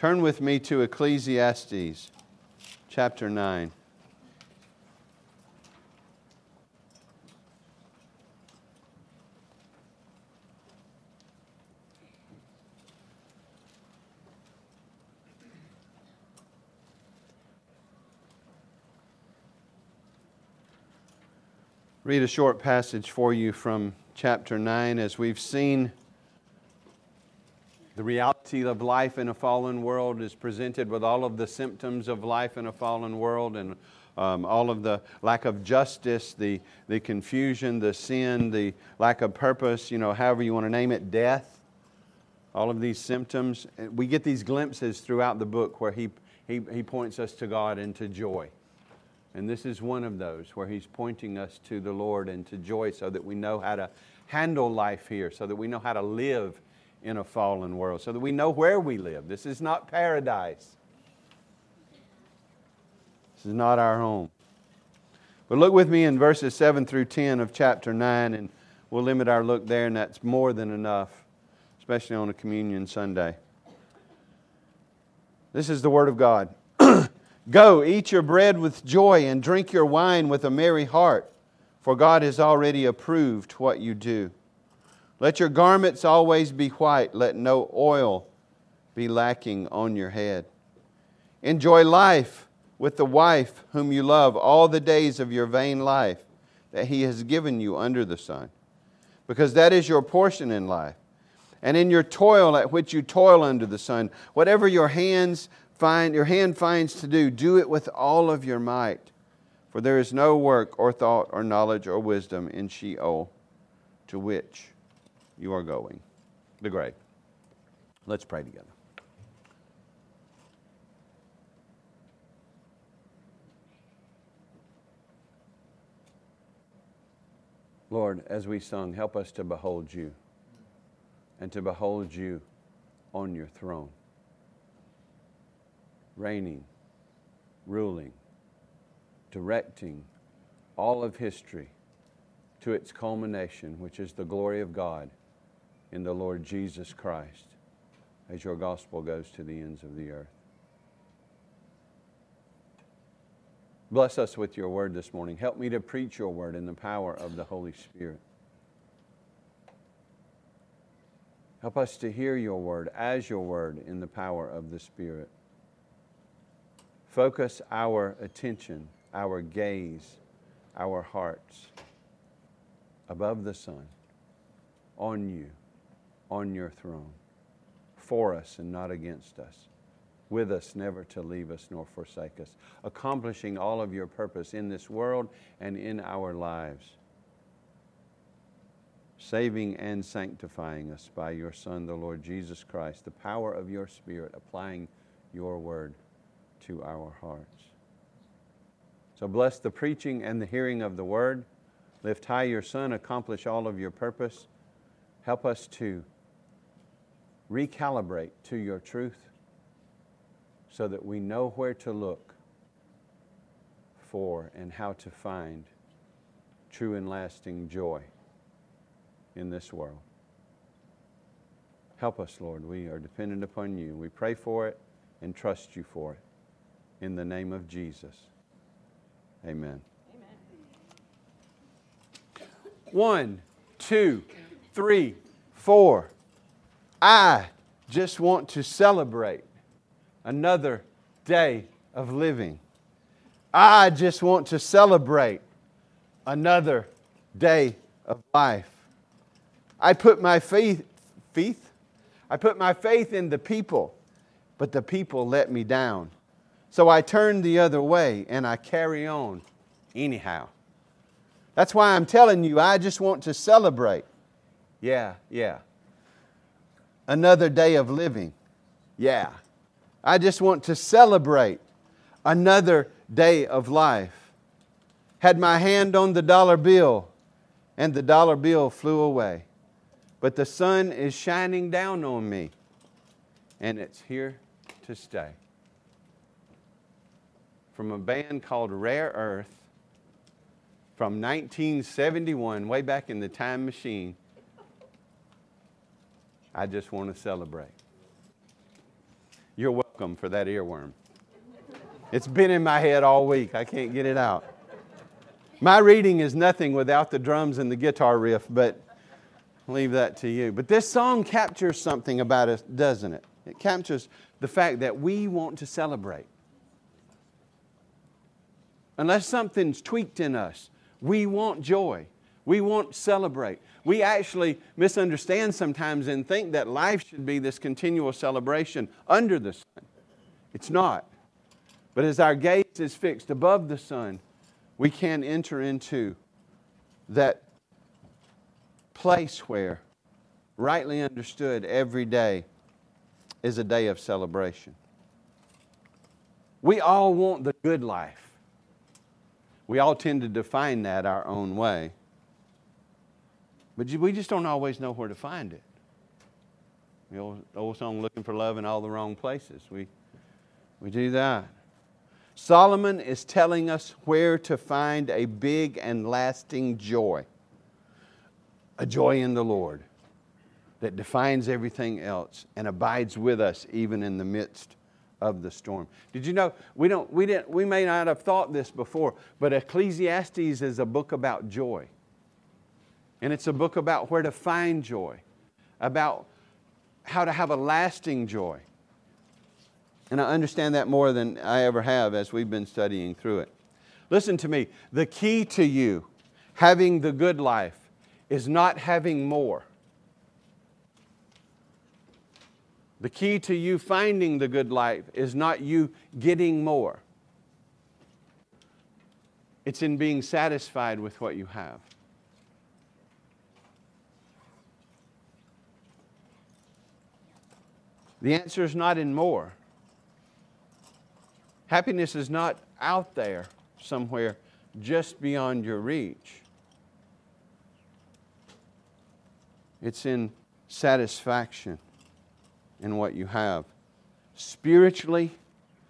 Turn with me to Ecclesiastes chapter 9. read a short passage for you from chapter 9 as we've seen the reality of life in a fallen world is presented with all of the symptoms of life in a fallen world and um, all of the lack of justice, the, the confusion, the sin, the lack of purpose, you know, however you want to name it, death, all of these symptoms. We get these glimpses throughout the book where he, he, he points us to God and to joy. And this is one of those where he's pointing us to the Lord and to joy so that we know how to handle life here, so that we know how to live in a fallen world, so that we know where we live. This is not paradise. This is not our home. But look with me in verses 7 through 10 of chapter 9, and we'll limit our look there, and that's more than enough, especially on a communion Sunday. This is the Word of God. Go, eat your bread with joy and drink your wine with a merry heart, for God has already approved what you do. Let your garments always be white, let no oil be lacking on your head. Enjoy life with the wife whom you love all the days of your vain life that He has given you under the sun, because that is your portion in life. And in your toil at which you toil under the sun, whatever your hands find, your hand finds to do, do it with all of your might. For there is no work or thought or knowledge or wisdom in Sheol to which you are going, the grave. Let's pray together. Lord, as we sung, help us to behold you and to behold you on your throne reigning, ruling, directing all of history to its culmination, which is the glory of God in the Lord Jesus Christ, as your gospel goes to the ends of the earth. Bless us with your word this morning. Help me to preach your word in the power of the Holy Spirit. Help us to hear your word as your word in the power of the Spirit focus our attention, our gaze, our hearts above the sun, on you, on your throne, for us and not against us, with us, never to leave us nor forsake us, accomplishing all of your purpose in this world and in our lives, saving and sanctifying us by your Son, the Lord Jesus Christ, the power of your Spirit, applying your word to our hearts. So bless the preaching and the hearing of the word. Lift high your Son, accomplish all of your purpose. Help us to recalibrate to your truth so that we know where to look for and how to find true and lasting joy in this world. Help us, Lord. We are dependent upon you. We pray for it and trust you for it in the name of Jesus. Amen. Amen. One, two, three, four. I just want to celebrate another day of living. I just want to celebrate another day of life. I put my faith, faith, I put my faith in the people, but the people let me down. So I turn the other way and I carry on anyhow. That's why I'm telling you, I just want to celebrate. Yeah, yeah. Another day of living. Yeah. I just want to celebrate another day of life. Had my hand on the dollar bill and the dollar bill flew away. But the sun is shining down on me and it's here to stay from a band called Rare Earth from 1971, way back in the time machine. I just want to celebrate. You're welcome for that earworm. It's been in my head all week. I can't get it out. My reading is nothing without the drums and the guitar riff, but leave that to you. But this song captures something about us, doesn't it? It captures the fact that we want to celebrate. Unless something's tweaked in us, we want joy. We want to celebrate. We actually misunderstand sometimes and think that life should be this continual celebration under the sun. It's not. But as our gaze is fixed above the sun, we can enter into that place where, rightly understood, every day is a day of celebration. We all want the good life. We all tend to define that our own way. But we just don't always know where to find it. The old, old song, Looking for Love in All the Wrong Places. We, we do that. Solomon is telling us where to find a big and lasting joy a joy in the Lord that defines everything else and abides with us even in the midst of the storm. Did you know we don't we didn't we may not have thought this before, but Ecclesiastes is a book about joy. And it's a book about where to find joy, about how to have a lasting joy. And I understand that more than I ever have as we've been studying through it. Listen to me. The key to you having the good life is not having more. The key to you finding the good life is not you getting more. It's in being satisfied with what you have. The answer is not in more. Happiness is not out there somewhere just beyond your reach. It's in satisfaction in what you have. Spiritually,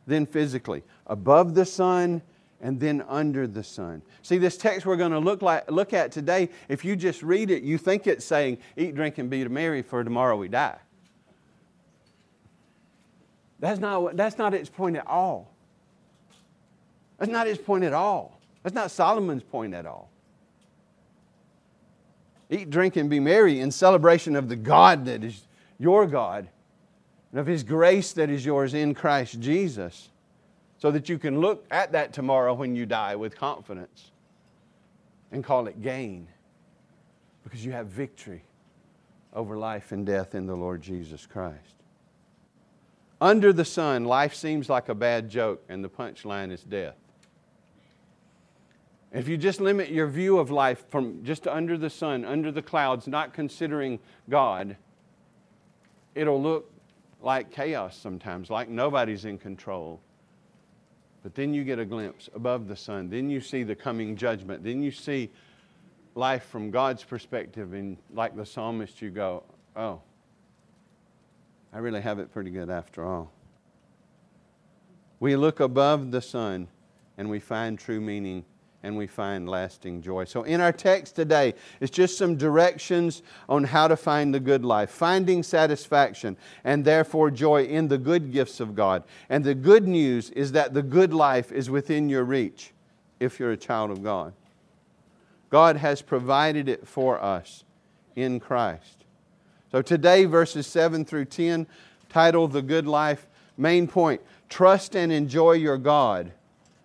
then physically. Above the sun and then under the sun. See, this text we're going to look, like, look at today, if you just read it, you think it's saying, Eat, drink, and be merry, for tomorrow we die. That's not, that's not its point at all. That's not his point at all. That's not Solomon's point at all. Eat, drink, and be merry in celebration of the God that is your God and of His grace that is yours in Christ Jesus, so that you can look at that tomorrow when you die with confidence and call it gain because you have victory over life and death in the Lord Jesus Christ. Under the sun, life seems like a bad joke, and the punchline is death. If you just limit your view of life from just under the sun, under the clouds, not considering God, it'll look like chaos sometimes, like nobody's in control. But then you get a glimpse above the sun. Then you see the coming judgment. Then you see life from God's perspective. And like the psalmist, you go, oh, I really have it pretty good after all. We look above the sun and we find true meaning and we find lasting joy. So, in our text today, it's just some directions on how to find the good life, finding satisfaction and therefore joy in the good gifts of God. And the good news is that the good life is within your reach if you're a child of God. God has provided it for us in Christ. So, today, verses 7 through 10, titled The Good Life, main point trust and enjoy your God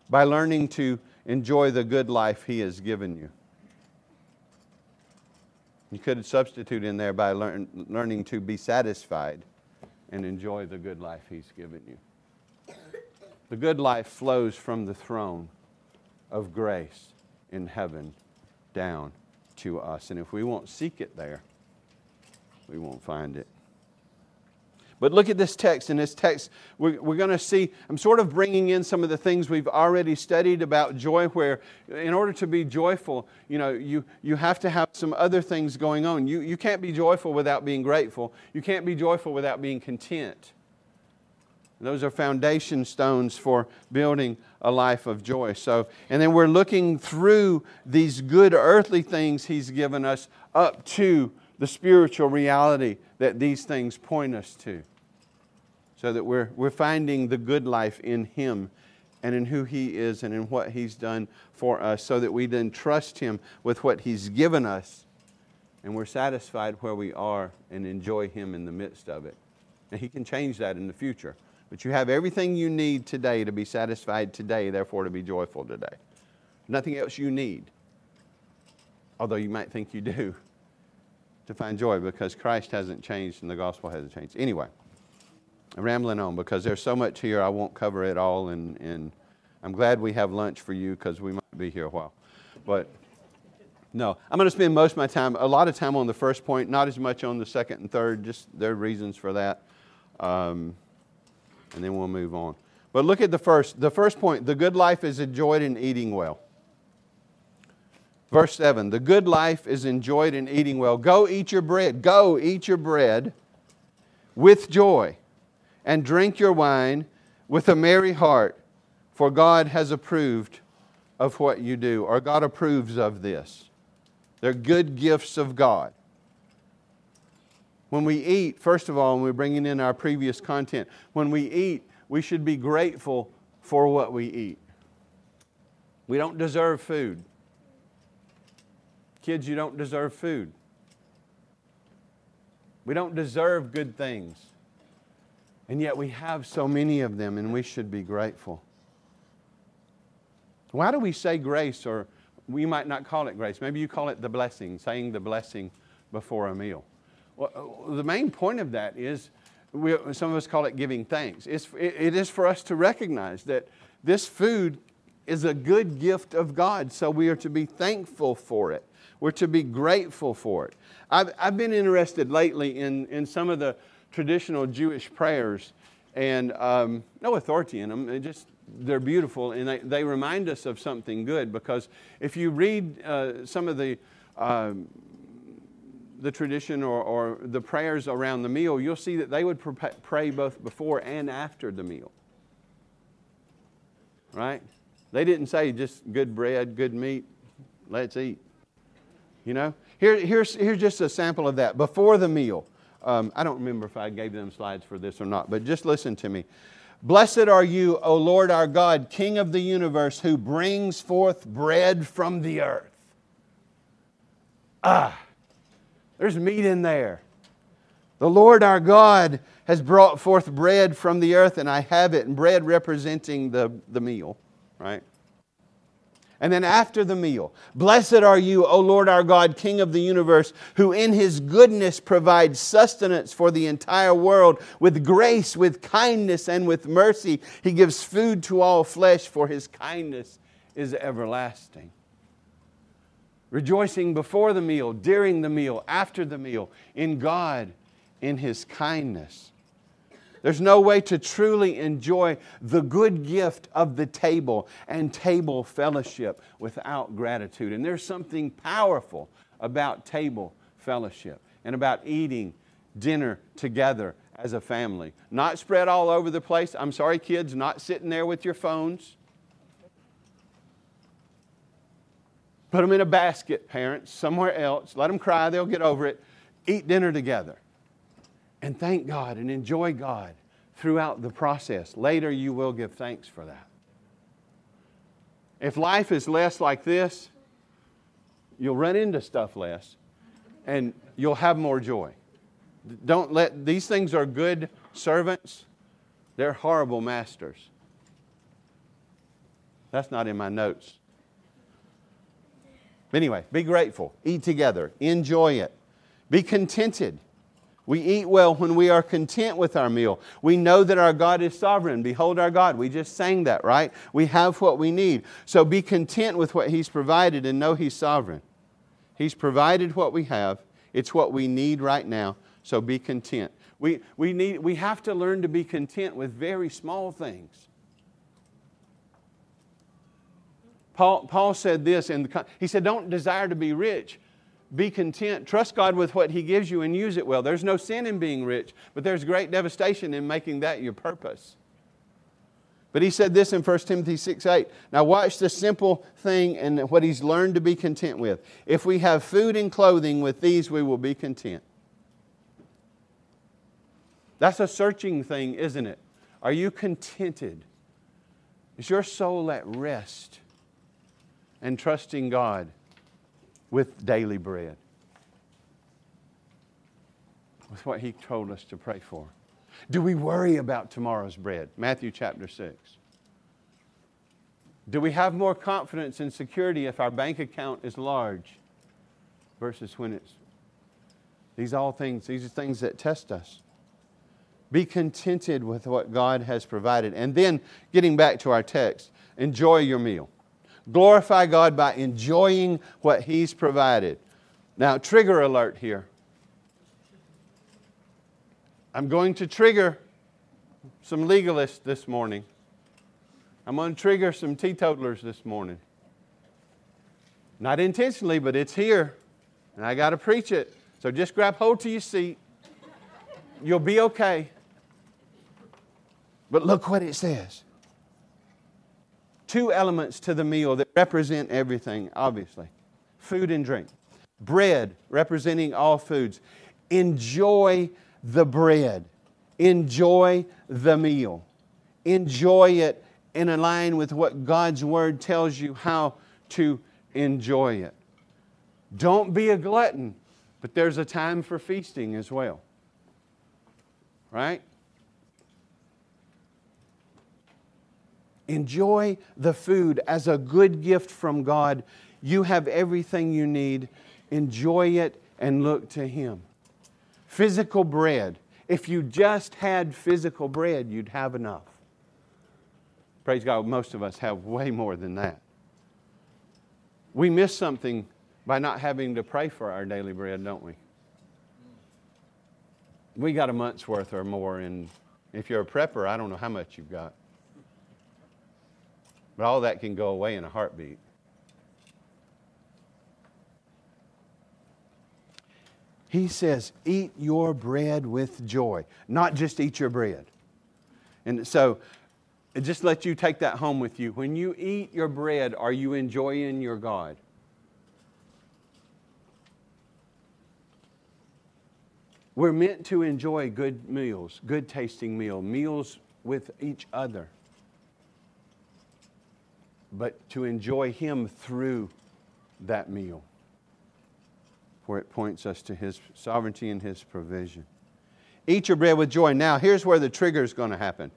by learning to enjoy the good life He has given you. You could substitute in there by learn, learning to be satisfied and enjoy the good life He's given you. The good life flows from the throne of grace in heaven down to us. And if we won't seek it there, we won't find it. But look at this text. In this text, we're, we're going to see, I'm sort of bringing in some of the things we've already studied about joy, where in order to be joyful, you know, you, you have to have some other things going on. You, you can't be joyful without being grateful, you can't be joyful without being content. Those are foundation stones for building a life of joy. So, and then we're looking through these good earthly things He's given us up to the spiritual reality that these things point us to. so that we're, we're finding the good life in Him and in who He is and in what He's done for us, so that we then trust Him with what He's given us and we're satisfied where we are and enjoy Him in the midst of it. And He can change that in the future. But you have everything you need today to be satisfied today, therefore to be joyful today. Nothing else you need, although you might think you do, to find joy because Christ hasn't changed and the gospel hasn't changed. Anyway, I'm rambling on because there's so much here, I won't cover it all. And, and I'm glad we have lunch for you because we might be here a while. But no, I'm going to spend most of my time, a lot of time on the first point, not as much on the second and third, just there are reasons for that. Um, and then we'll move on. But look at the first. The first point the good life is enjoyed in eating well. Verse 7 The good life is enjoyed in eating well. Go eat your bread. Go eat your bread with joy and drink your wine with a merry heart, for God has approved of what you do, or God approves of this. They're good gifts of God. When we eat, first of all, when we're bringing in our previous content, when we eat, we should be grateful for what we eat. We don't deserve food. Kids, you don't deserve food. We don't deserve good things. And yet we have so many of them, and we should be grateful. Why do we say grace, or we might not call it grace? Maybe you call it the blessing, saying the blessing before a meal. Well, the main point of that is we, some of us call it giving thanks. It's, it, it is for us to recognize that this food is a good gift of God, so we are to be thankful for it. We're to be grateful for it. I've, I've been interested lately in, in some of the traditional Jewish prayers, and um, no authority in them. Just they're beautiful, and they, they remind us of something good. Because if you read uh, some of the um, the tradition or, or the prayers around the meal, you'll see that they would pray both before and after the meal. Right? They didn't say just good bread, good meat, let's eat. You know? Here, here's, here's just a sample of that. Before the meal, um, I don't remember if I gave them slides for this or not, but just listen to me. Blessed are you, O Lord our God, King of the universe, who brings forth bread from the earth. Ah, there's meat in there. The Lord our God has brought forth bread from the earth, and I have it, and bread representing the, the meal, right? And then after the meal, blessed are you, O Lord our God, King of the universe, who in his goodness provides sustenance for the entire world. With grace, with kindness, and with mercy, he gives food to all flesh, for his kindness is everlasting rejoicing before the meal, during the meal, after the meal, in God, in His kindness. There's no way to truly enjoy the good gift of the table and table fellowship without gratitude. And there's something powerful about table fellowship and about eating dinner together as a family. Not spread all over the place. I'm sorry, kids, not sitting there with your phones Put them in a basket, parents, somewhere else. Let them cry, they'll get over it. Eat dinner together. And thank God and enjoy God throughout the process. Later, you will give thanks for that. If life is less like this, you'll run into stuff less and you'll have more joy. Don't let these things are good servants, they're horrible masters. That's not in my notes. Anyway, be grateful, eat together, enjoy it, be contented. We eat well when we are content with our meal. We know that our God is sovereign. Behold our God. We just sang that, right? We have what we need. So be content with what He's provided and know He's sovereign. He's provided what we have, it's what we need right now. So be content. We, we, need, we have to learn to be content with very small things. Paul, Paul said this, in the, he said, Don't desire to be rich. Be content. Trust God with what He gives you and use it well. There's no sin in being rich, but there's great devastation in making that your purpose. But he said this in 1 Timothy 6 8. Now, watch the simple thing and what he's learned to be content with. If we have food and clothing, with these we will be content. That's a searching thing, isn't it? Are you contented? Is your soul at rest and trusting God with daily bread? With what He told us to pray for? Do we worry about tomorrow's bread? Matthew chapter 6. Do we have more confidence and security if our bank account is large versus when it's these all things, these are things that test us. Be contented with what God has provided. And then, getting back to our text, enjoy your meal. Glorify God by enjoying what He's provided. Now, trigger alert here. I'm going to trigger some legalists this morning. I'm going to trigger some teetotalers this morning. Not intentionally, but it's here, and I got to preach it. So just grab hold to your seat. You'll be okay. But look what it says two elements to the meal that represent everything, obviously food and drink. Bread, representing all foods. Enjoy the bread, enjoy the meal, enjoy it in line with what God's Word tells you how to enjoy it. Don't be a glutton, but there's a time for feasting as well. Right? Enjoy the food as a good gift from God. You have everything you need. Enjoy it and look to Him. Physical bread. If you just had physical bread, you'd have enough. Praise God, most of us have way more than that. We miss something by not having to pray for our daily bread, don't we? We got a month's worth or more, and if you're a prepper, I don't know how much you've got. But all that can go away in a heartbeat. He says, Eat your bread with joy, not just eat your bread. And so, just let you take that home with you. When you eat your bread, are you enjoying your God? We're meant to enjoy good meals, good tasting meal, meals with each other but to enjoy Him through that meal, For it points us to His sovereignty and His provision. Eat your bread with joy. Now, here's where the trigger is going to happen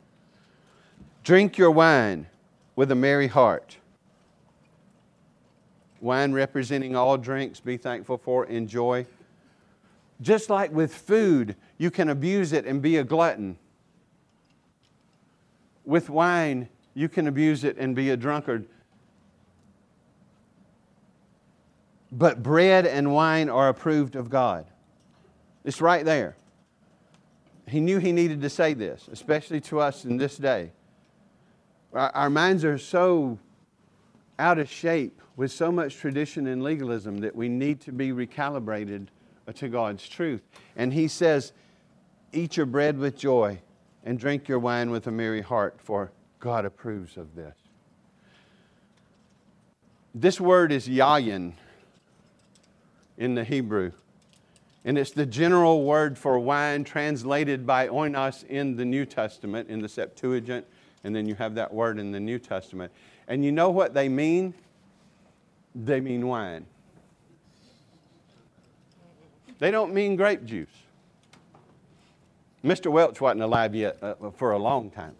drink your wine with a merry heart. Wine representing all drinks, be thankful for, enjoy. Just like with food, you can abuse it and be a glutton. With wine, you can abuse it and be a drunkard. But bread and wine are approved of God. It's right there. He knew he needed to say this, especially to us in this day. Our, our minds are so out of shape with so much tradition and legalism that we need to be recalibrated to God's truth. And he says, Eat your bread with joy and drink your wine with a merry heart, for God approves of this. This word is yayin in the Hebrew. And it's the general word for wine translated by oinos in the New Testament, in the Septuagint, and then you have that word in the New Testament. And you know what they mean? They mean wine. They don't mean grape juice. Mr. Welch wasn't alive yet uh, for a long time.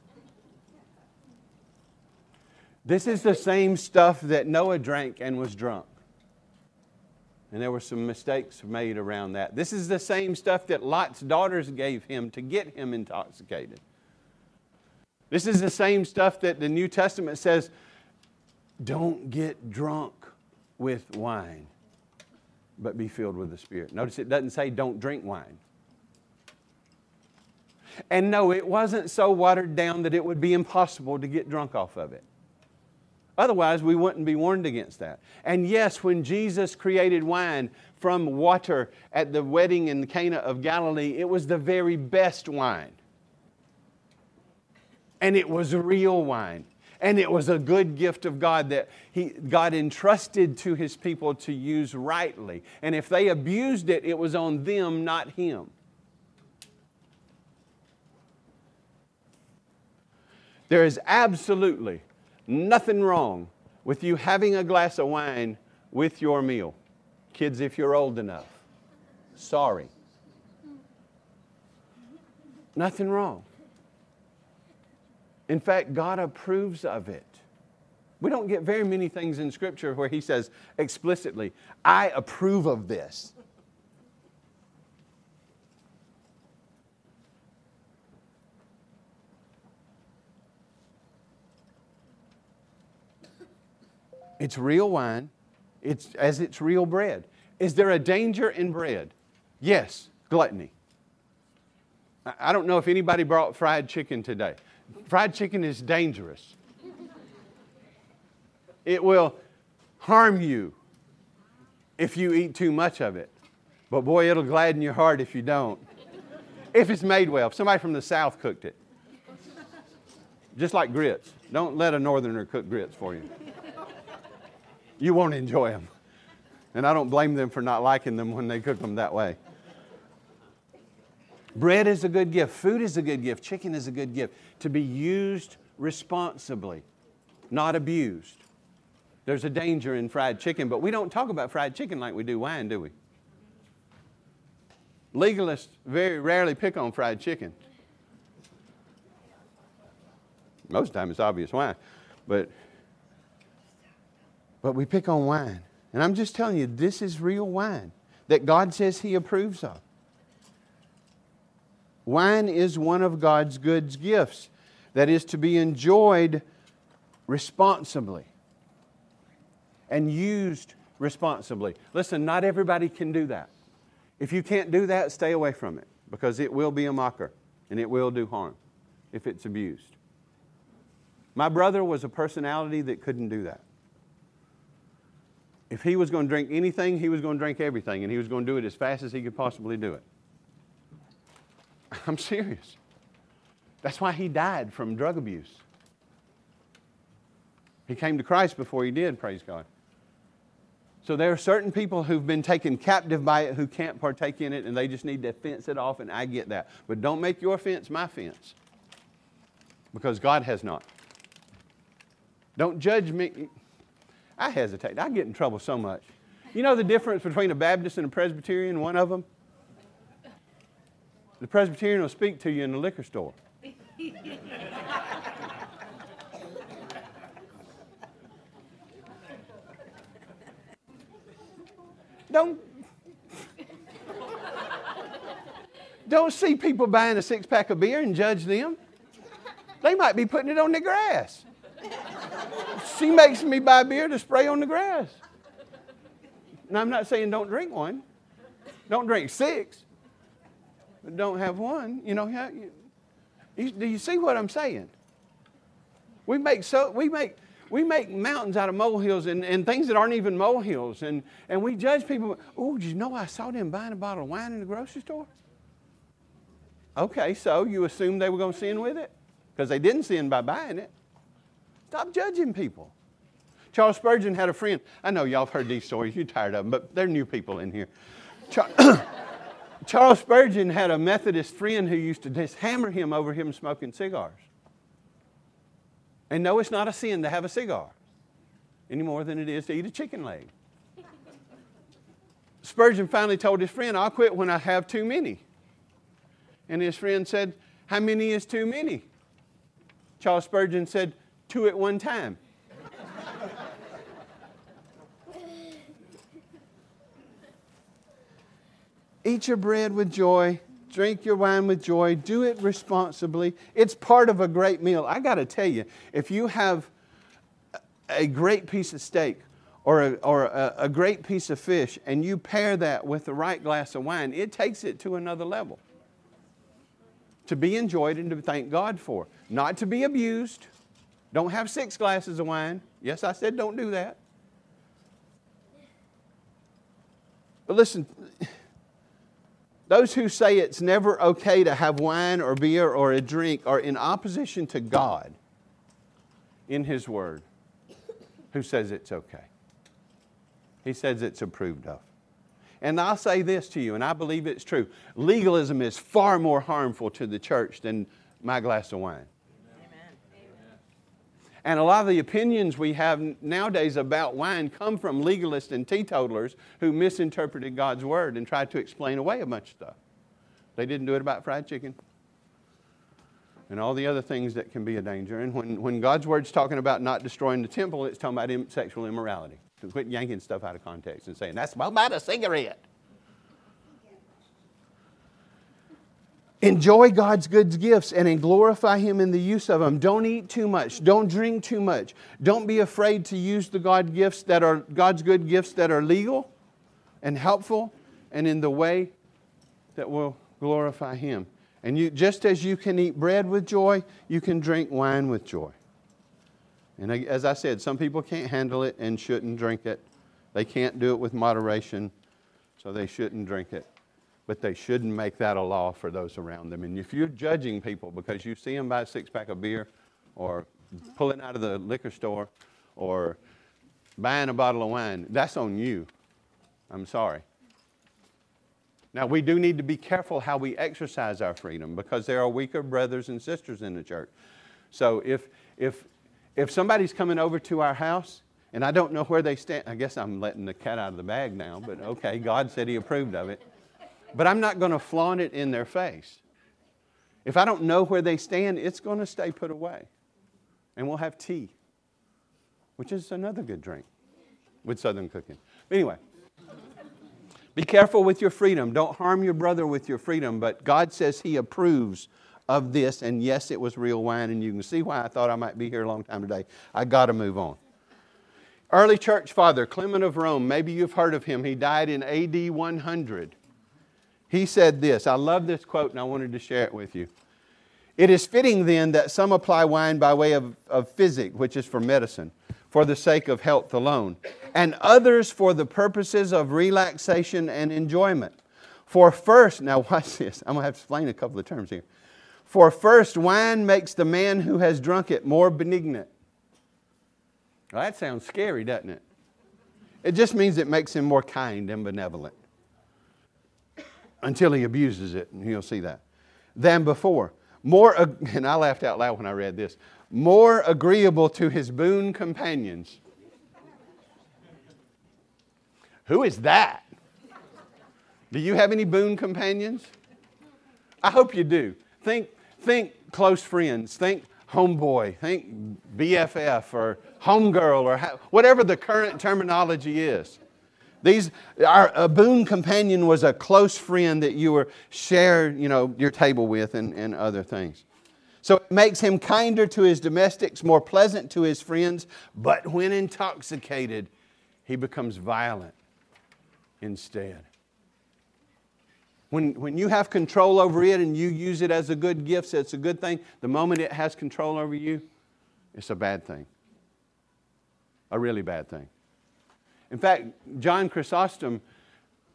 This is the same stuff that Noah drank and was drunk. And there were some mistakes made around that. This is the same stuff that Lot's daughters gave him to get him intoxicated. This is the same stuff that the New Testament says don't get drunk with wine, but be filled with the Spirit. Notice it doesn't say don't drink wine. And no, it wasn't so watered down that it would be impossible to get drunk off of it. Otherwise, we wouldn't be warned against that. And yes, when Jesus created wine from water at the wedding in Cana of Galilee, it was the very best wine. And it was real wine. And it was a good gift of God that he, God entrusted to His people to use rightly. And if they abused it, it was on them, not Him. There is absolutely nothing wrong with you having a glass of wine with your meal. Kids, if you're old enough, sorry. Nothing wrong. In fact, God approves of it. We don't get very many things in Scripture where He says explicitly, I approve of this. It's real wine, it's, as it's real bread. Is there a danger in bread? Yes, gluttony. I don't know if anybody brought fried chicken today. Fried chicken is dangerous. It will harm you if you eat too much of it. But boy, it'll gladden your heart if you don't. If it's made well. If somebody from the South cooked it. Just like grits. Don't let a northerner cook grits for you. You won't enjoy them. And I don't blame them for not liking them when they cook them that way. Bread is a good gift. Food is a good gift. Chicken is a good gift to be used responsibly, not abused. There's a danger in fried chicken, but we don't talk about fried chicken like we do wine, do we? Legalists very rarely pick on fried chicken. Most of the time it's obvious wine, but but we pick on wine. And I'm just telling you, this is real wine that God says He approves of. Wine is one of God's good gifts that is to be enjoyed responsibly and used responsibly. Listen, not everybody can do that. If you can't do that, stay away from it because it will be a mocker and it will do harm if it's abused. My brother was a personality that couldn't do that if he was going to drink anything, he was going to drink everything, and he was going to do it as fast as he could possibly do it. I'm serious. That's why he died from drug abuse. He came to Christ before he did, praise God. So there are certain people who've been taken captive by it who can't partake in it, and they just need to fence it off, and I get that. But don't make your fence my fence, because God has not. Don't judge me. I hesitate. I get in trouble so much. You know the difference between a Baptist and a Presbyterian, one of them? The Presbyterian will speak to you in the liquor store. don't don't see people buying a six pack of beer and judge them. They might be putting it on the grass. She makes me buy beer to spray on the grass. Now, I'm not saying don't drink one. Don't drink six. But don't have one. You know, do you see what I'm saying? We make so we make we make mountains out of molehills and, and things that aren't even molehills. And, and we judge people. Oh, did you know I saw them buying a bottle of wine in the grocery store? Okay, so you assumed they were going to sin with it? Because they didn't sin by buying it. Stop judging people. Charles Spurgeon had a friend. I know y'all have heard these stories. You're tired of them, but they're new people in here. Char- Charles Spurgeon had a Methodist friend who used to just hammer him over him smoking cigars. And no, it's not a sin to have a cigar any more than it is to eat a chicken leg. Spurgeon finally told his friend, I'll quit when I have too many. And his friend said, How many is too many? Charles Spurgeon said, two at one time. Eat your bread with joy, drink your wine with joy, do it responsibly. It's part of a great meal. I got to tell you, if you have a great piece of steak or, a, or a, a great piece of fish and you pair that with the right glass of wine, it takes it to another level. To be enjoyed and to thank God for, not to be abused don't have six glasses of wine. Yes, I said don't do that. But listen, those who say it's never okay to have wine or beer or a drink are in opposition to God in His Word, who says it's okay. He says it's approved of. And I'll say this to you, and I believe it's true legalism is far more harmful to the church than my glass of wine. And a lot of the opinions we have nowadays about wine come from legalists and teetotalers who misinterpreted God's word and tried to explain away a bunch of stuff. They didn't do it about fried chicken and all the other things that can be a danger. And when, when God's word's talking about not destroying the temple, it's talking about sexual immorality. Quit yanking stuff out of context and saying, that's about a cigarette. Enjoy God's good gifts and glorify Him in the use of them. Don't eat too much. Don't drink too much. Don't be afraid to use the God gifts that are God's good gifts that are legal and helpful and in the way that will glorify Him. And you, just as you can eat bread with joy, you can drink wine with joy. And as I said, some people can't handle it and shouldn't drink it. They can't do it with moderation, so they shouldn't drink it but they shouldn't make that a law for those around them. And if you're judging people because you see them buy a six pack of beer or pulling out of the liquor store or buying a bottle of wine, that's on you. I'm sorry. Now, we do need to be careful how we exercise our freedom because there are weaker brothers and sisters in the church. So if, if, if somebody's coming over to our house and I don't know where they stand, I guess I'm letting the cat out of the bag now, but okay, God said He approved of it. But I'm not going to flaunt it in their face. If I don't know where they stand, it's going to stay put away. And we'll have tea, which is another good drink with Southern cooking. Anyway, be careful with your freedom. Don't harm your brother with your freedom. But God says He approves of this. And yes, it was real wine. And you can see why I thought I might be here a long time today. I got to move on. Early church father, Clement of Rome, maybe you've heard of him. He died in AD 100. He said this. I love this quote and I wanted to share it with you. It is fitting then that some apply wine by way of, of physic, which is for medicine, for the sake of health alone, and others for the purposes of relaxation and enjoyment. For first, now watch this, I'm going to have to explain a couple of terms here. For first, wine makes the man who has drunk it more benignant. Well, that sounds scary, doesn't it? It just means it makes him more kind and benevolent until he abuses it, and you'll see that, than before. More, and I laughed out loud when I read this, more agreeable to his boon companions. Who is that? Do you have any boon companions? I hope you do. Think, think close friends. Think homeboy. Think BFF or homegirl or whatever the current terminology is. These, our, a boon companion was a close friend that you were share, you know, your table with and, and other things. So it makes him kinder to his domestics, more pleasant to his friends, but when intoxicated, he becomes violent instead. When, when you have control over it and you use it as a good gift, so it's a good thing, the moment it has control over you, it's a bad thing. A really bad thing. In fact, John Chrysostom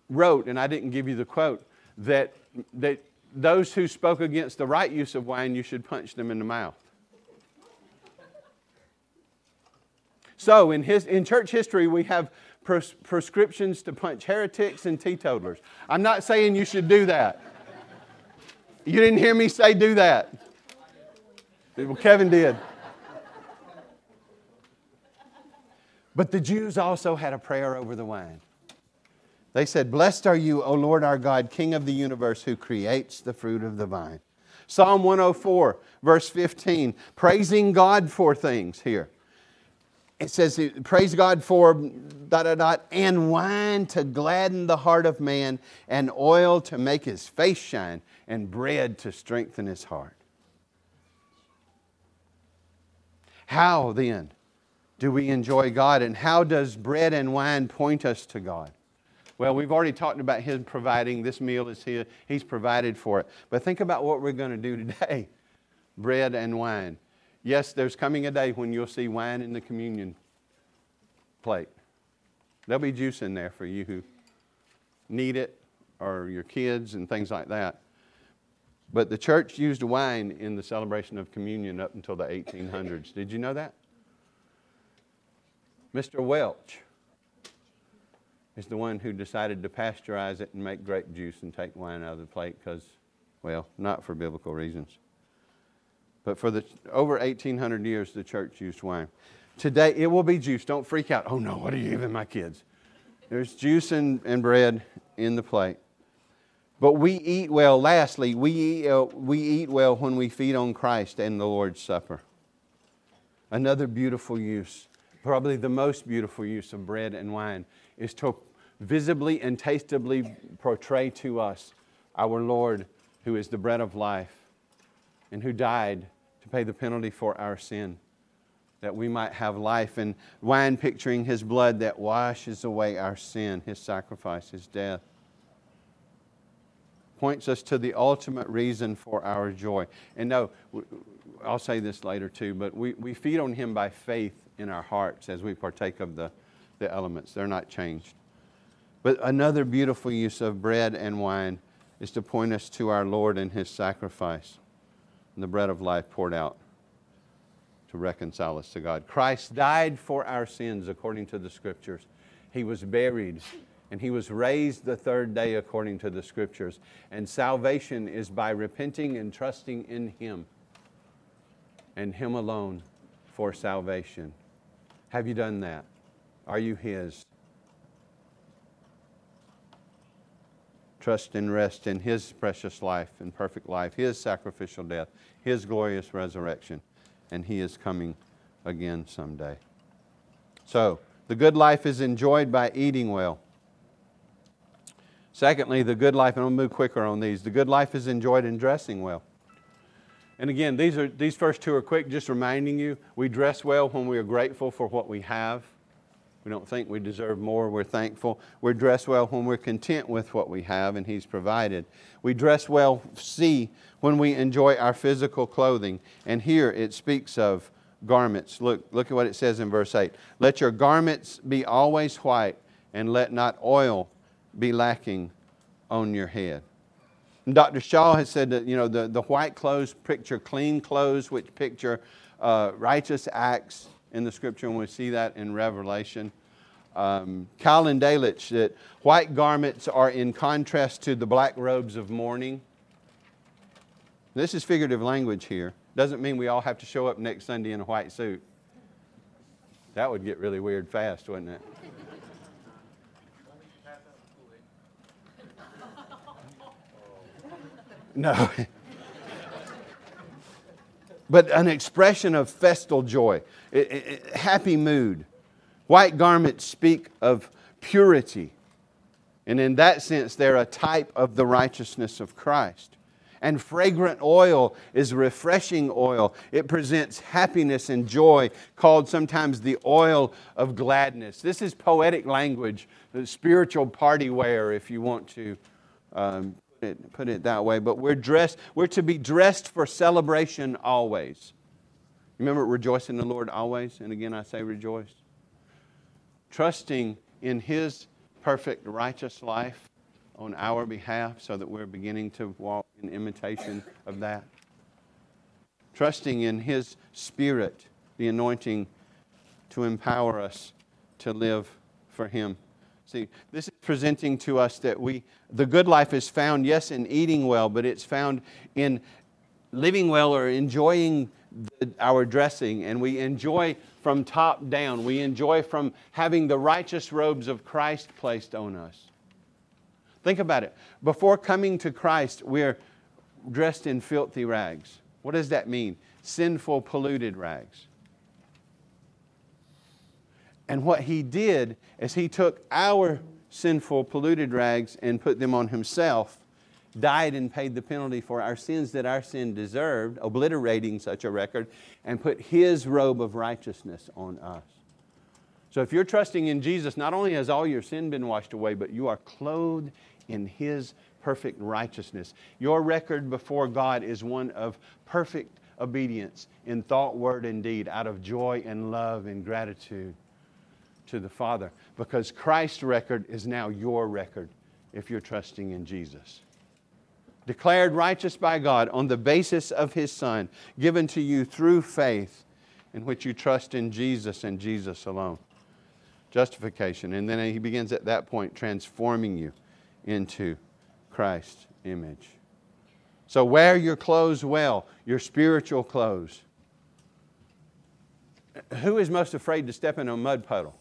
wrote, and I didn't give you the quote, that, that those who spoke against the right use of wine, you should punch them in the mouth. So, in, his, in church history, we have pres- prescriptions to punch heretics and teetotalers. I'm not saying you should do that. You didn't hear me say do that. Well, Kevin did. But the Jews also had a prayer over the wine. They said, Blessed are you, O Lord our God, King of the universe, who creates the fruit of the vine. Psalm 104, verse 15, praising God for things here. It says, Praise God for dot, dot, dot, and wine to gladden the heart of man, and oil to make his face shine, and bread to strengthen his heart. How then do we enjoy God? And how does bread and wine point us to God? Well, we've already talked about Him providing. This meal is here. He's provided for it. But think about what we're going to do today bread and wine. Yes, there's coming a day when you'll see wine in the communion plate. There'll be juice in there for you who need it or your kids and things like that. But the church used wine in the celebration of communion up until the 1800s. Did you know that? Mr. Welch is the one who decided to pasteurize it and make grape juice and take wine out of the plate because, well, not for biblical reasons. But for the over 1800 years, the church used wine. Today, it will be juice. Don't freak out. Oh no, what are you giving my kids? There's juice and, and bread in the plate. But we eat well. Lastly, we eat, uh, we eat well when we feed on Christ and the Lord's Supper. Another beautiful use, probably the most beautiful use of bread and wine, is to visibly and tastably portray to us our Lord, who is the bread of life and who died to pay the penalty for our sin, that we might have life. And wine picturing his blood that washes away our sin, his sacrifice, his death points us to the ultimate reason for our joy. And no, I'll say this later too, but we, we feed on Him by faith in our hearts as we partake of the, the elements. They're not changed. But another beautiful use of bread and wine is to point us to our Lord and His sacrifice and the bread of life poured out to reconcile us to God. Christ died for our sins according to the Scriptures. He was buried and he was raised the third day according to the scriptures. And salvation is by repenting and trusting in him and him alone for salvation. Have you done that? Are you his? Trust and rest in his precious life and perfect life, his sacrificial death, his glorious resurrection, and he is coming again someday. So, the good life is enjoyed by eating well. Secondly, the good life, and I'll move quicker on these. The good life is enjoyed in dressing well. And again, these, are, these first two are quick, just reminding you we dress well when we are grateful for what we have. We don't think we deserve more, we're thankful. We dress well when we're content with what we have and He's provided. We dress well, see, when we enjoy our physical clothing. And here it speaks of garments. Look, look at what it says in verse 8. Let your garments be always white, and let not oil be lacking on your head. And Dr. Shaw has said that you know the, the white clothes picture clean clothes, which picture uh, righteous acts in the scripture, and we see that in Revelation. Um, Keil Delitzsch that white garments are in contrast to the black robes of mourning. This is figurative language here. Doesn't mean we all have to show up next Sunday in a white suit. That would get really weird fast, wouldn't it? No. but an expression of festal joy, happy mood. White garments speak of purity. And in that sense, they're a type of the righteousness of Christ. And fragrant oil is refreshing oil. It presents happiness and joy, called sometimes the oil of gladness. This is poetic language, the spiritual party wear, if you want to um, it, put it that way, but we're dressed, we're to be dressed for celebration always. Remember, rejoice in the Lord always. And again, I say rejoice. Trusting in His perfect righteous life on our behalf so that we're beginning to walk in imitation of that. Trusting in His Spirit, the anointing to empower us to live for Him. See, this is presenting to us that we, the good life is found, yes, in eating well, but it's found in living well or enjoying the, our dressing. And we enjoy from top down. We enjoy from having the righteous robes of Christ placed on us. Think about it. Before coming to Christ, we're dressed in filthy rags. What does that mean? Sinful, polluted rags. And what he did is he took our sinful, polluted rags and put them on himself, died and paid the penalty for our sins that our sin deserved, obliterating such a record, and put his robe of righteousness on us. So if you're trusting in Jesus, not only has all your sin been washed away, but you are clothed in his perfect righteousness. Your record before God is one of perfect obedience in thought, word, and deed, out of joy and love and gratitude to the Father because Christ's record is now your record if you're trusting in Jesus. Declared righteous by God on the basis of His Son, given to you through faith in which you trust in Jesus and Jesus alone. Justification. And then He begins at that point transforming you into Christ's image. So wear your clothes well, your spiritual clothes. Who is most afraid to step in a mud puddle?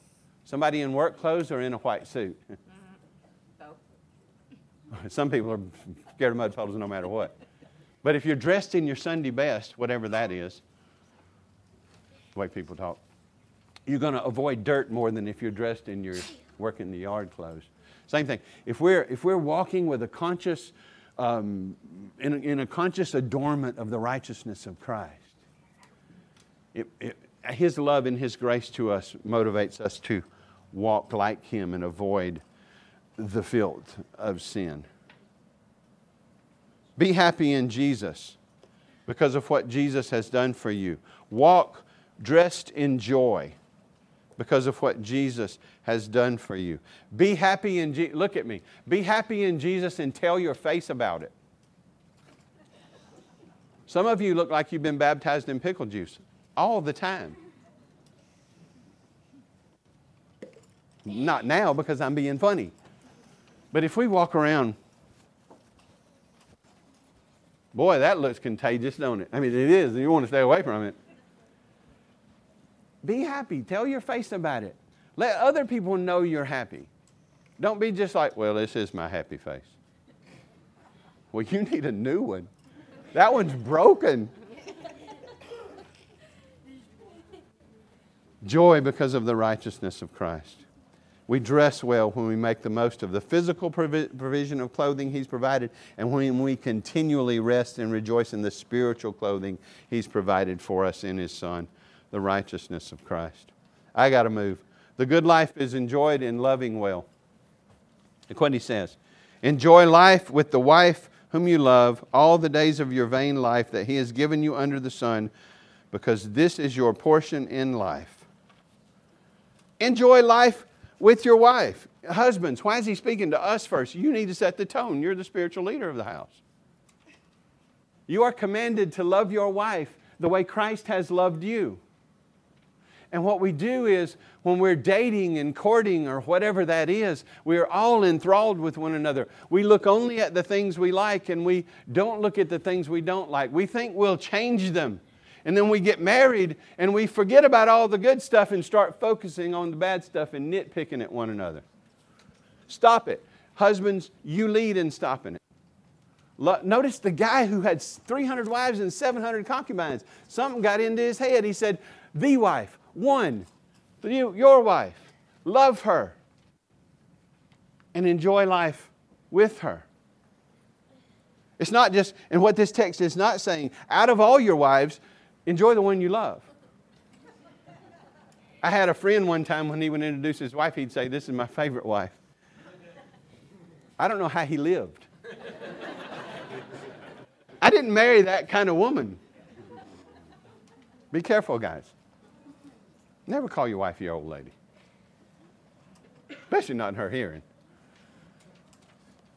Somebody in work clothes or in a white suit? Some people are scared of mud puddles no matter what. But if you're dressed in your Sunday best, whatever that is, the way people talk, you're going to avoid dirt more than if you're dressed in your work in the yard clothes. Same thing. If we're, if we're walking with a conscious, um, in, a, in a conscious adornment of the righteousness of Christ, it, it, His love and His grace to us motivates us to walk like Him and avoid the filth of sin. Be happy in Jesus because of what Jesus has done for you. Walk dressed in joy because of what Jesus has done for you. Be happy in Jesus. Look at me. Be happy in Jesus and tell your face about it. Some of you look like you've been baptized in pickle juice all the time. Not now because I'm being funny. But if we walk around, boy, that looks contagious, don't it? I mean, it is. You want to stay away from it. Be happy. Tell your face about it. Let other people know you're happy. Don't be just like, well, this is my happy face. Well, you need a new one. That one's broken. Joy because of the righteousness of Christ. We dress well when we make the most of the physical provision of clothing He's provided, and when we continually rest and rejoice in the spiritual clothing He's provided for us in His Son the righteousness of Christ. I got to move. The good life is enjoyed in loving well. Look what he says Enjoy life with the wife whom you love all the days of your vain life that he has given you under the sun, because this is your portion in life. Enjoy life with your wife. Husbands, why is he speaking to us first? You need to set the tone. You're the spiritual leader of the house. You are commanded to love your wife the way Christ has loved you. And what we do is when we're dating and courting or whatever that is, we're all enthralled with one another. We look only at the things we like and we don't look at the things we don't like. We think we'll change them. And then we get married and we forget about all the good stuff and start focusing on the bad stuff and nitpicking at one another. Stop it. Husbands, you lead in stopping it. Notice the guy who had 300 wives and 700 concubines. Something got into his head. He said, The wife, one, you, your wife. Love her and enjoy life with her. It's not just, and what this text is not saying, out of all your wives, enjoy the one you love. I had a friend one time when he would introduce his wife, he'd say, This is my favorite wife. I don't know how he lived. I didn't marry that kind of woman. Be careful, guys. Never call your wife your old lady, especially not in her hearing.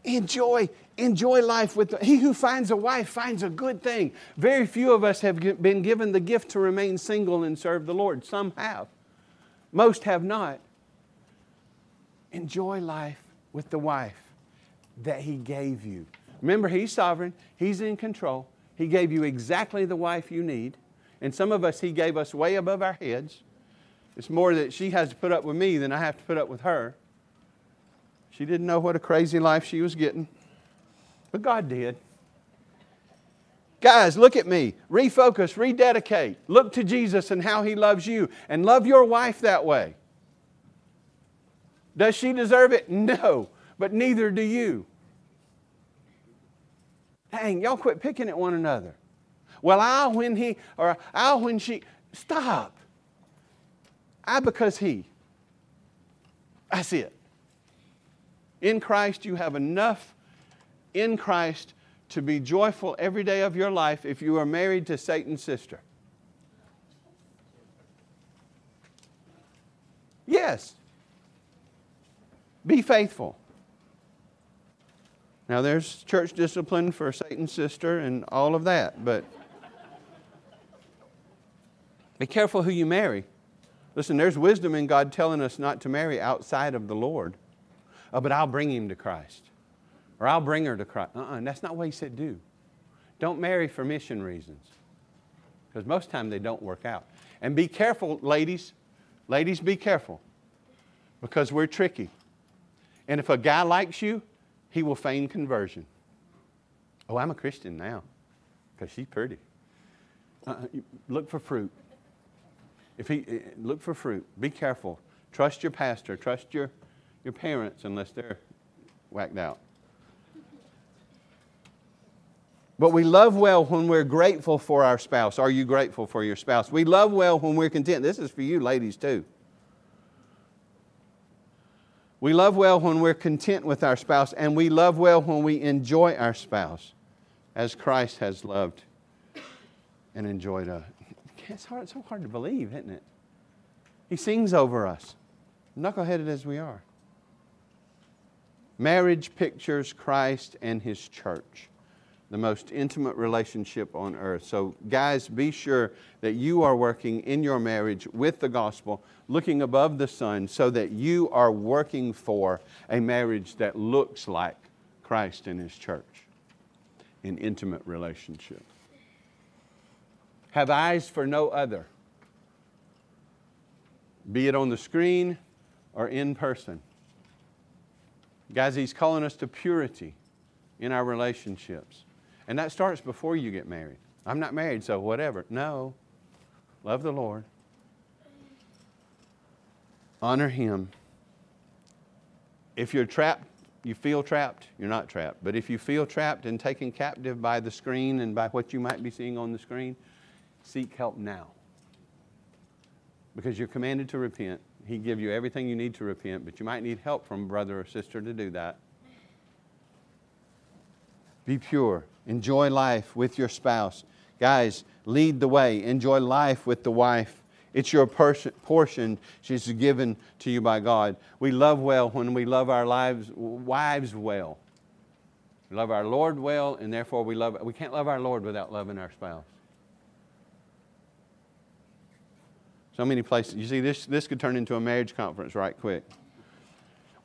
Enjoy, enjoy life with the, he who finds a wife finds a good thing. Very few of us have been given the gift to remain single and serve the Lord. Some have, most have not. Enjoy life with the wife that He gave you. Remember, He's sovereign, He's in control. He gave you exactly the wife you need. And some of us, He gave us way above our heads. It's more that she has to put up with me than I have to put up with her. She didn't know what a crazy life she was getting, but God did. Guys, look at me. Refocus, rededicate. Look to Jesus and how He loves you, and love your wife that way. Does she deserve it? No, but neither do you. Dang, y'all quit picking at one another. Well, I'll when he, or I'll when she. Stop. I because He. That's it. In Christ, you have enough in Christ to be joyful every day of your life if you are married to Satan's sister. Yes. Be faithful. Now, there's church discipline for Satan's sister and all of that, but be careful who you marry. Listen, there's wisdom in God telling us not to marry outside of the Lord. Oh, but I'll bring him to Christ. Or I'll bring her to Christ. Uh-uh, that's not what he said do. Don't marry for mission reasons. Because most time they don't work out. And be careful, ladies. Ladies, be careful. Because we're tricky. And if a guy likes you, he will feign conversion. Oh, I'm a Christian now because she's pretty. Uh, look for fruit. If he, uh, look for fruit. Be careful. Trust your pastor. Trust your, your parents unless they're whacked out. But we love well when we're grateful for our spouse. Are you grateful for your spouse? We love well when we're content. This is for you ladies too. We love well when we're content with our spouse, and we love well when we enjoy our spouse as Christ has loved and enjoyed us. It's, hard, it's so hard to believe, isn't it? He sings over us, knuckleheaded as we are. Marriage pictures Christ and His church the most intimate relationship on earth. So, guys, be sure that you are working in your marriage with the gospel, looking above the sun, so that you are working for a marriage that looks like Christ and His church in intimate relationship. Have eyes for no other, be it on the screen or in person. Guys, He's calling us to purity in our relationships. And that starts before you get married. I'm not married, so whatever. No. Love the Lord. Honor Him. If you're trapped, you feel trapped, you're not trapped. But if you feel trapped and taken captive by the screen and by what you might be seeing on the screen, seek help now. Because you're commanded to repent. He give you everything you need to repent, but you might need help from brother or sister to do that. Be pure. Enjoy life with your spouse. Guys, lead the way. Enjoy life with the wife. It's your portion. She's given to you by God. We love well when we love our lives, wives well. We love our Lord well, and therefore we love. We can't love our Lord without loving our spouse. So many places. You see, this, this could turn into a marriage conference right quick.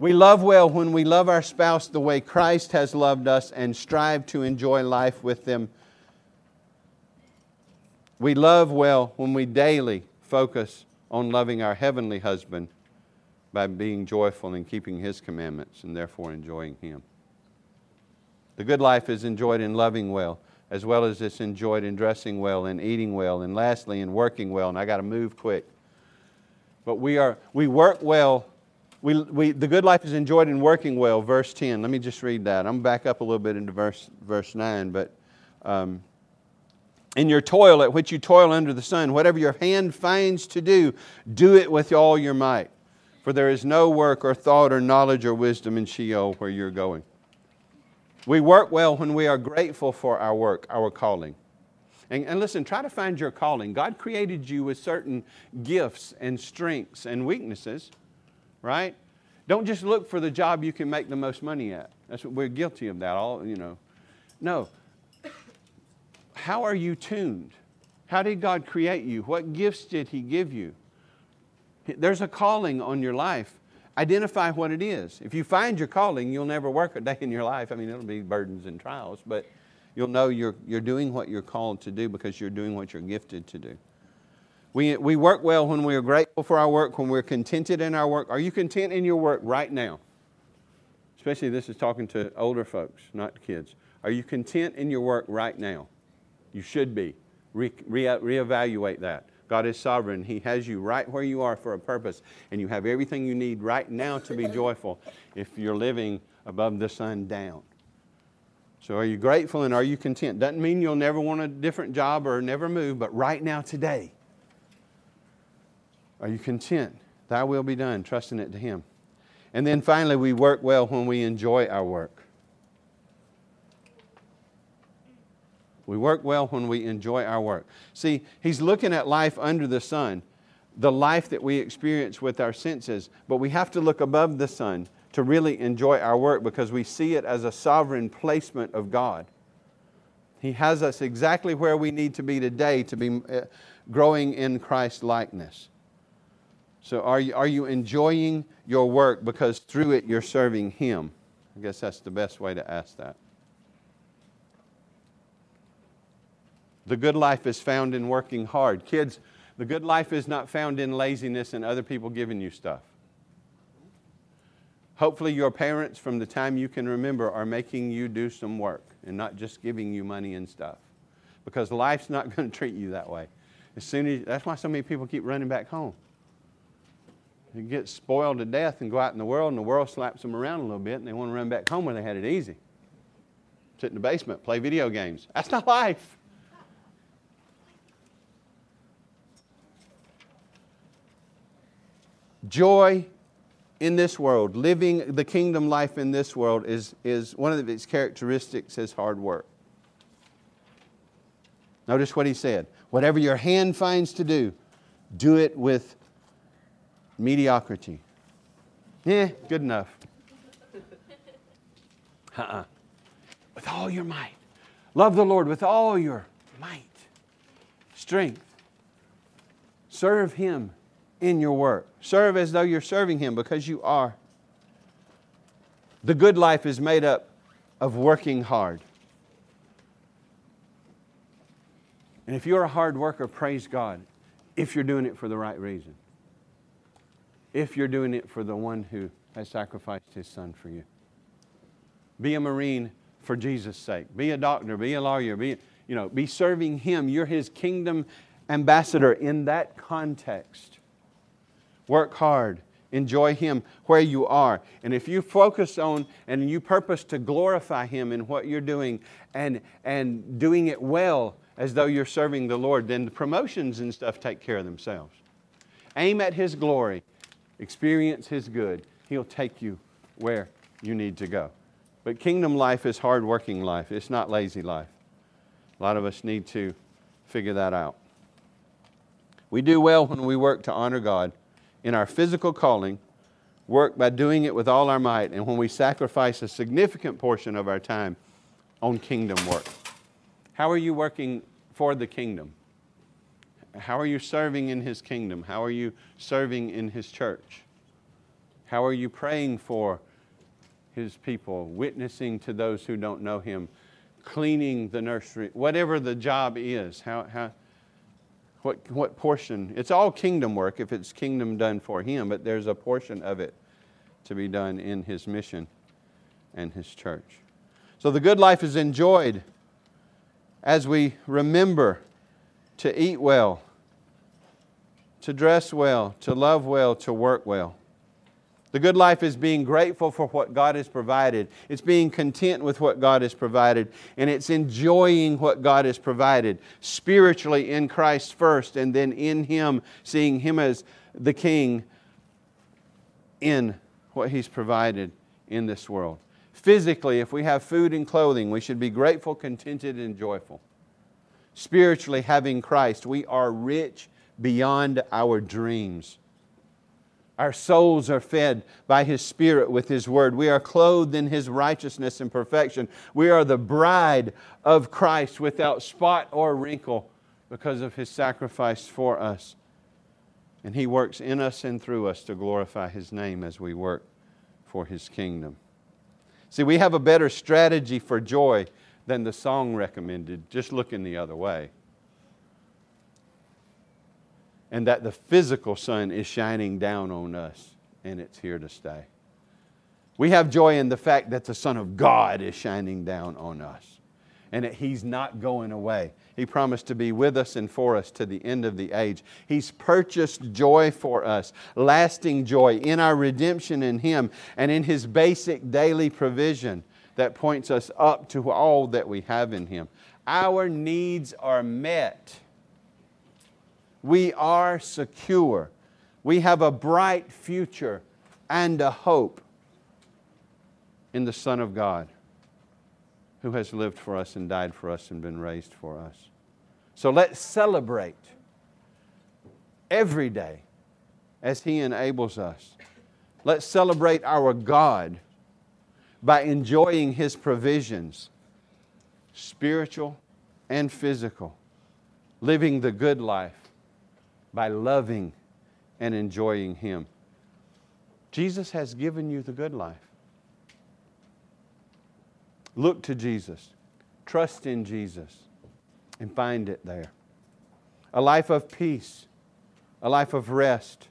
We love well when we love our spouse the way Christ has loved us and strive to enjoy life with them. We love well when we daily focus on loving our heavenly husband by being joyful and keeping his commandments and therefore enjoying him. The good life is enjoyed in loving well, as well as it's enjoyed in dressing well and eating well, and lastly, in working well. And I got to move quick. But we, are, we work well we, we, the good life is enjoyed in working well, verse 10. Let me just read that. I'm back up a little bit into verse, verse 9. But um, in your toil at which you toil under the sun, whatever your hand finds to do, do it with all your might. For there is no work or thought or knowledge or wisdom in Sheol where you're going. We work well when we are grateful for our work, our calling. And, and, listen, try to find your calling. God created you with certain gifts and strengths and weaknesses right? Don't just look for the job you can make the most money at. That's what we're guilty of that. All you know. No. How are you tuned? How did God create you? What gifts did He give you? There's a calling on your life. Identify what it is. If you find your calling, you'll never work a day in your life. I mean, it'll be burdens and trials, but you'll know you're, you're doing what you're called to do because you're doing what you're gifted to do. We, we work well when we are grateful for our work, when we're contented in our work. Are you content in your work right now? Especially this is talking to older folks, not kids. Are you content in your work right now? You should be. Re, re, reevaluate that. God is sovereign. He has you right where you are for a purpose, and you have everything you need right now to be joyful if you're living above the sun down. So, are you grateful and are you content? Doesn't mean you'll never want a different job or never move, but right now, today, are you content? Thy will be done, trusting it to Him. And then finally, we work well when we enjoy our work. We work well when we enjoy our work. See, he's looking at life under the sun, the life that we experience with our senses, but we have to look above the sun to really enjoy our work because we see it as a sovereign placement of God. He has us exactly where we need to be today to be uh, growing in Christ likeness. So, are you, are you enjoying your work because through it you're serving Him? I guess that's the best way to ask that. The good life is found in working hard. Kids, the good life is not found in laziness and other people giving you stuff. Hopefully, your parents, from the time you can remember, are making you do some work and not just giving you money and stuff. Because life's not going to treat you that way. As soon as, that's why so many people keep running back home. They get spoiled to death and go out in the world, and the world slaps them around a little bit, and they want to run back home where they had it easy. Sit in the basement, play video games. That's not life. Joy in this world, living the kingdom life in this world, is, is one of its characteristics is hard work. Notice what he said. Whatever your hand finds to do, do it with mediocrity. Yeah, good enough. Uh-uh. With all your might. Love the Lord with all your might, strength. Serve Him in your work. Serve as though you're serving Him because you are. The good life is made up of working hard. And if you're a hard worker, praise God if you're doing it for the right reason. If you're doing it for the one who has sacrificed his son for you. Be a Marine for Jesus' sake. Be a doctor, be a lawyer, be, you know, be serving him. You're his kingdom ambassador in that context. Work hard. Enjoy Him where you are. And if you focus on and you purpose to glorify Him in what you're doing and, and doing it well as though you're serving the Lord, then the promotions and stuff take care of themselves. Aim at His glory, experience His good. He'll take you where you need to go. But kingdom life is hard working life, it's not lazy life. A lot of us need to figure that out. We do well when we work to honor God in our physical calling, work by doing it with all our might, and when we sacrifice a significant portion of our time on kingdom work. How are you working for the kingdom? How are you serving in His kingdom? How are you serving in His church? How are you praying for His people, witnessing to those who don't know Him, cleaning the nursery, whatever the job is? How, how, what, what portion? It's all kingdom work if it's kingdom done for Him, but there's a portion of it to be done in His mission and His church. So the good life is enjoyed as we remember to eat well, to dress well, to love well, to work well. The good life is being grateful for what God has provided. It's being content with what God has provided. And it's enjoying what God has provided spiritually in Christ first, and then in Him, seeing Him as the King in what He's provided in this world. Physically, if we have food and clothing, we should be grateful, contented, and joyful. Spiritually, having Christ, we are rich beyond our dreams. Our souls are fed by His Spirit with His Word. We are clothed in His righteousness and perfection. We are the bride of Christ without spot or wrinkle because of His sacrifice for us. And He works in us and through us to glorify His name as we work for His kingdom. See, we have a better strategy for joy than the song recommended, just looking the other way and that the physical sun is shining down on us and it's here to stay. We have joy in the fact that the Son of God is shining down on us and that He's not going away. He promised to be with us and for us to the end of the age. He's purchased joy for us, lasting joy in our redemption in Him and in His basic daily provision that points us up to all that we have in Him. Our needs are met we are secure. We have a bright future and a hope in the Son of God who has lived for us and died for us and been raised for us. So let's celebrate every day as He enables us. Let's celebrate our God by enjoying His provisions, spiritual and physical, living the good life by loving and enjoying Him. Jesus has given you the good life. Look to Jesus, trust in Jesus, and find it there. A life of peace, a life of rest,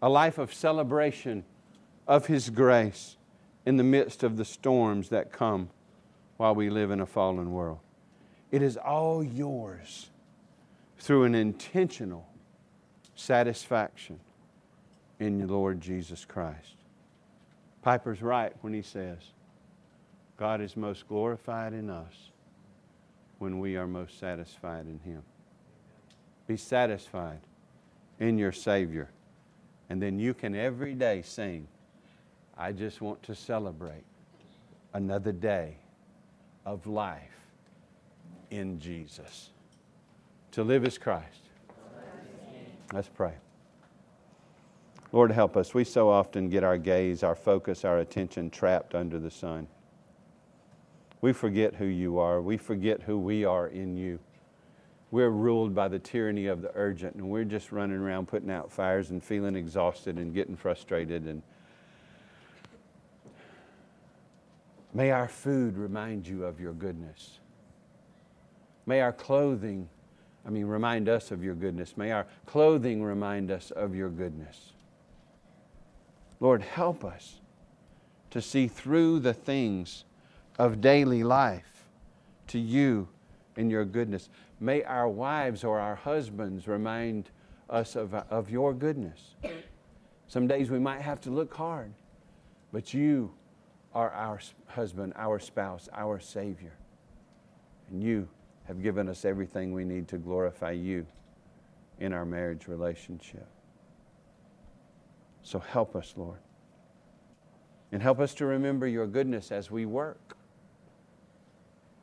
a life of celebration of His grace in the midst of the storms that come while we live in a fallen world. It is all yours through an intentional satisfaction in the Lord Jesus Christ. Piper's right when he says, God is most glorified in us when we are most satisfied in Him. Be satisfied in your Savior. And then you can every day sing, I just want to celebrate another day of life in Jesus. To live is Christ. Let's pray. Lord, help us. We so often get our gaze, our focus, our attention trapped under the sun. We forget who you are. We forget who we are in you. We're ruled by the tyranny of the urgent, and we're just running around putting out fires and feeling exhausted and getting frustrated. And may our food remind you of your goodness. May our clothing, I mean, remind us of your goodness. May our clothing remind us of your goodness. Lord, help us to see through the things of daily life to you in your goodness. May our wives or our husbands remind us of, of your goodness. Some days we might have to look hard, but you are our husband, our spouse, our Savior. And you have given us everything we need to glorify you in our marriage relationship. So help us, Lord. And help us to remember your goodness as we work.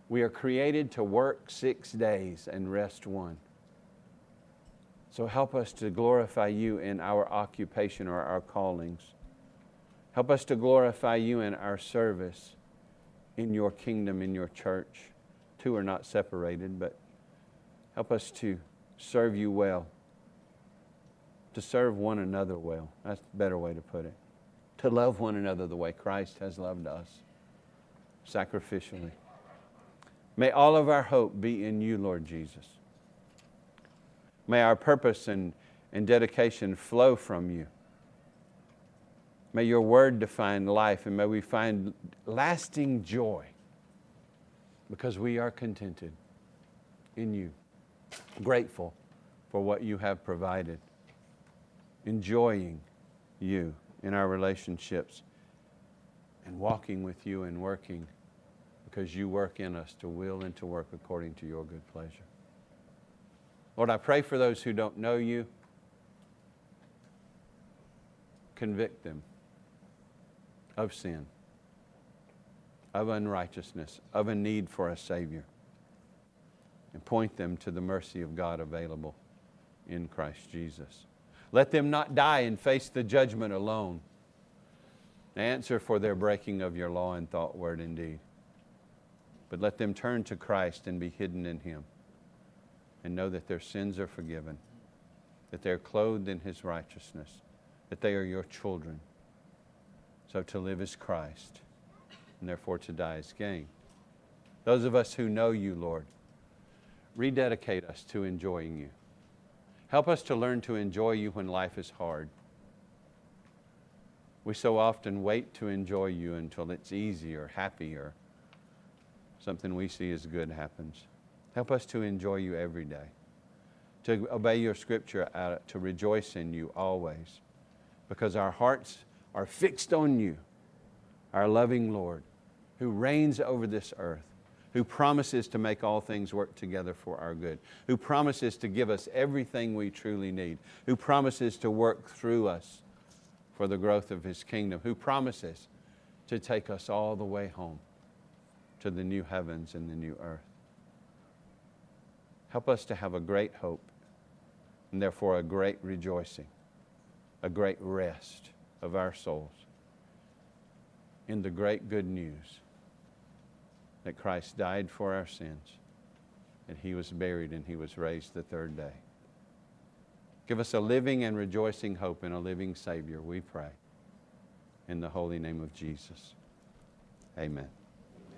We are created to work six days and rest one. So help us to glorify you in our occupation or our callings. Help us to glorify you in our service in your kingdom, in your church. Two are not separated, but help us to serve you well, to serve one another well. That's a better way to put it. To love one another the way Christ has loved us, sacrificially. May all of our hope be in you, Lord Jesus. May our purpose and, and dedication flow from you. May your word define life, and may we find lasting joy because we are contented in you, grateful for what you have provided, enjoying you in our relationships, and walking with you and working because you work in us to will and to work according to your good pleasure. Lord, I pray for those who don't know you. Convict them of sin, of unrighteousness, of a need for a Savior, and point them to the mercy of God available in Christ Jesus. Let them not die and face the judgment alone. Answer for their breaking of your law in thought, word, and deed but let them turn to Christ and be hidden in Him and know that their sins are forgiven, that they're clothed in His righteousness, that they are your children. So to live is Christ, and therefore to die is gain. Those of us who know you, Lord, rededicate us to enjoying you. Help us to learn to enjoy you when life is hard. We so often wait to enjoy you until it's easy or happy or something we see as good happens. Help us to enjoy you every day, to obey your scripture, uh, to rejoice in you always, because our hearts are fixed on you, our loving Lord, who reigns over this earth, who promises to make all things work together for our good, who promises to give us everything we truly need, who promises to work through us for the growth of His kingdom, who promises to take us all the way home to the new heavens and the new earth. Help us to have a great hope and therefore a great rejoicing, a great rest of our souls in the great good news that Christ died for our sins, that he was buried and he was raised the third day. Give us a living and rejoicing hope in a living Savior, we pray. In the holy name of Jesus. Amen.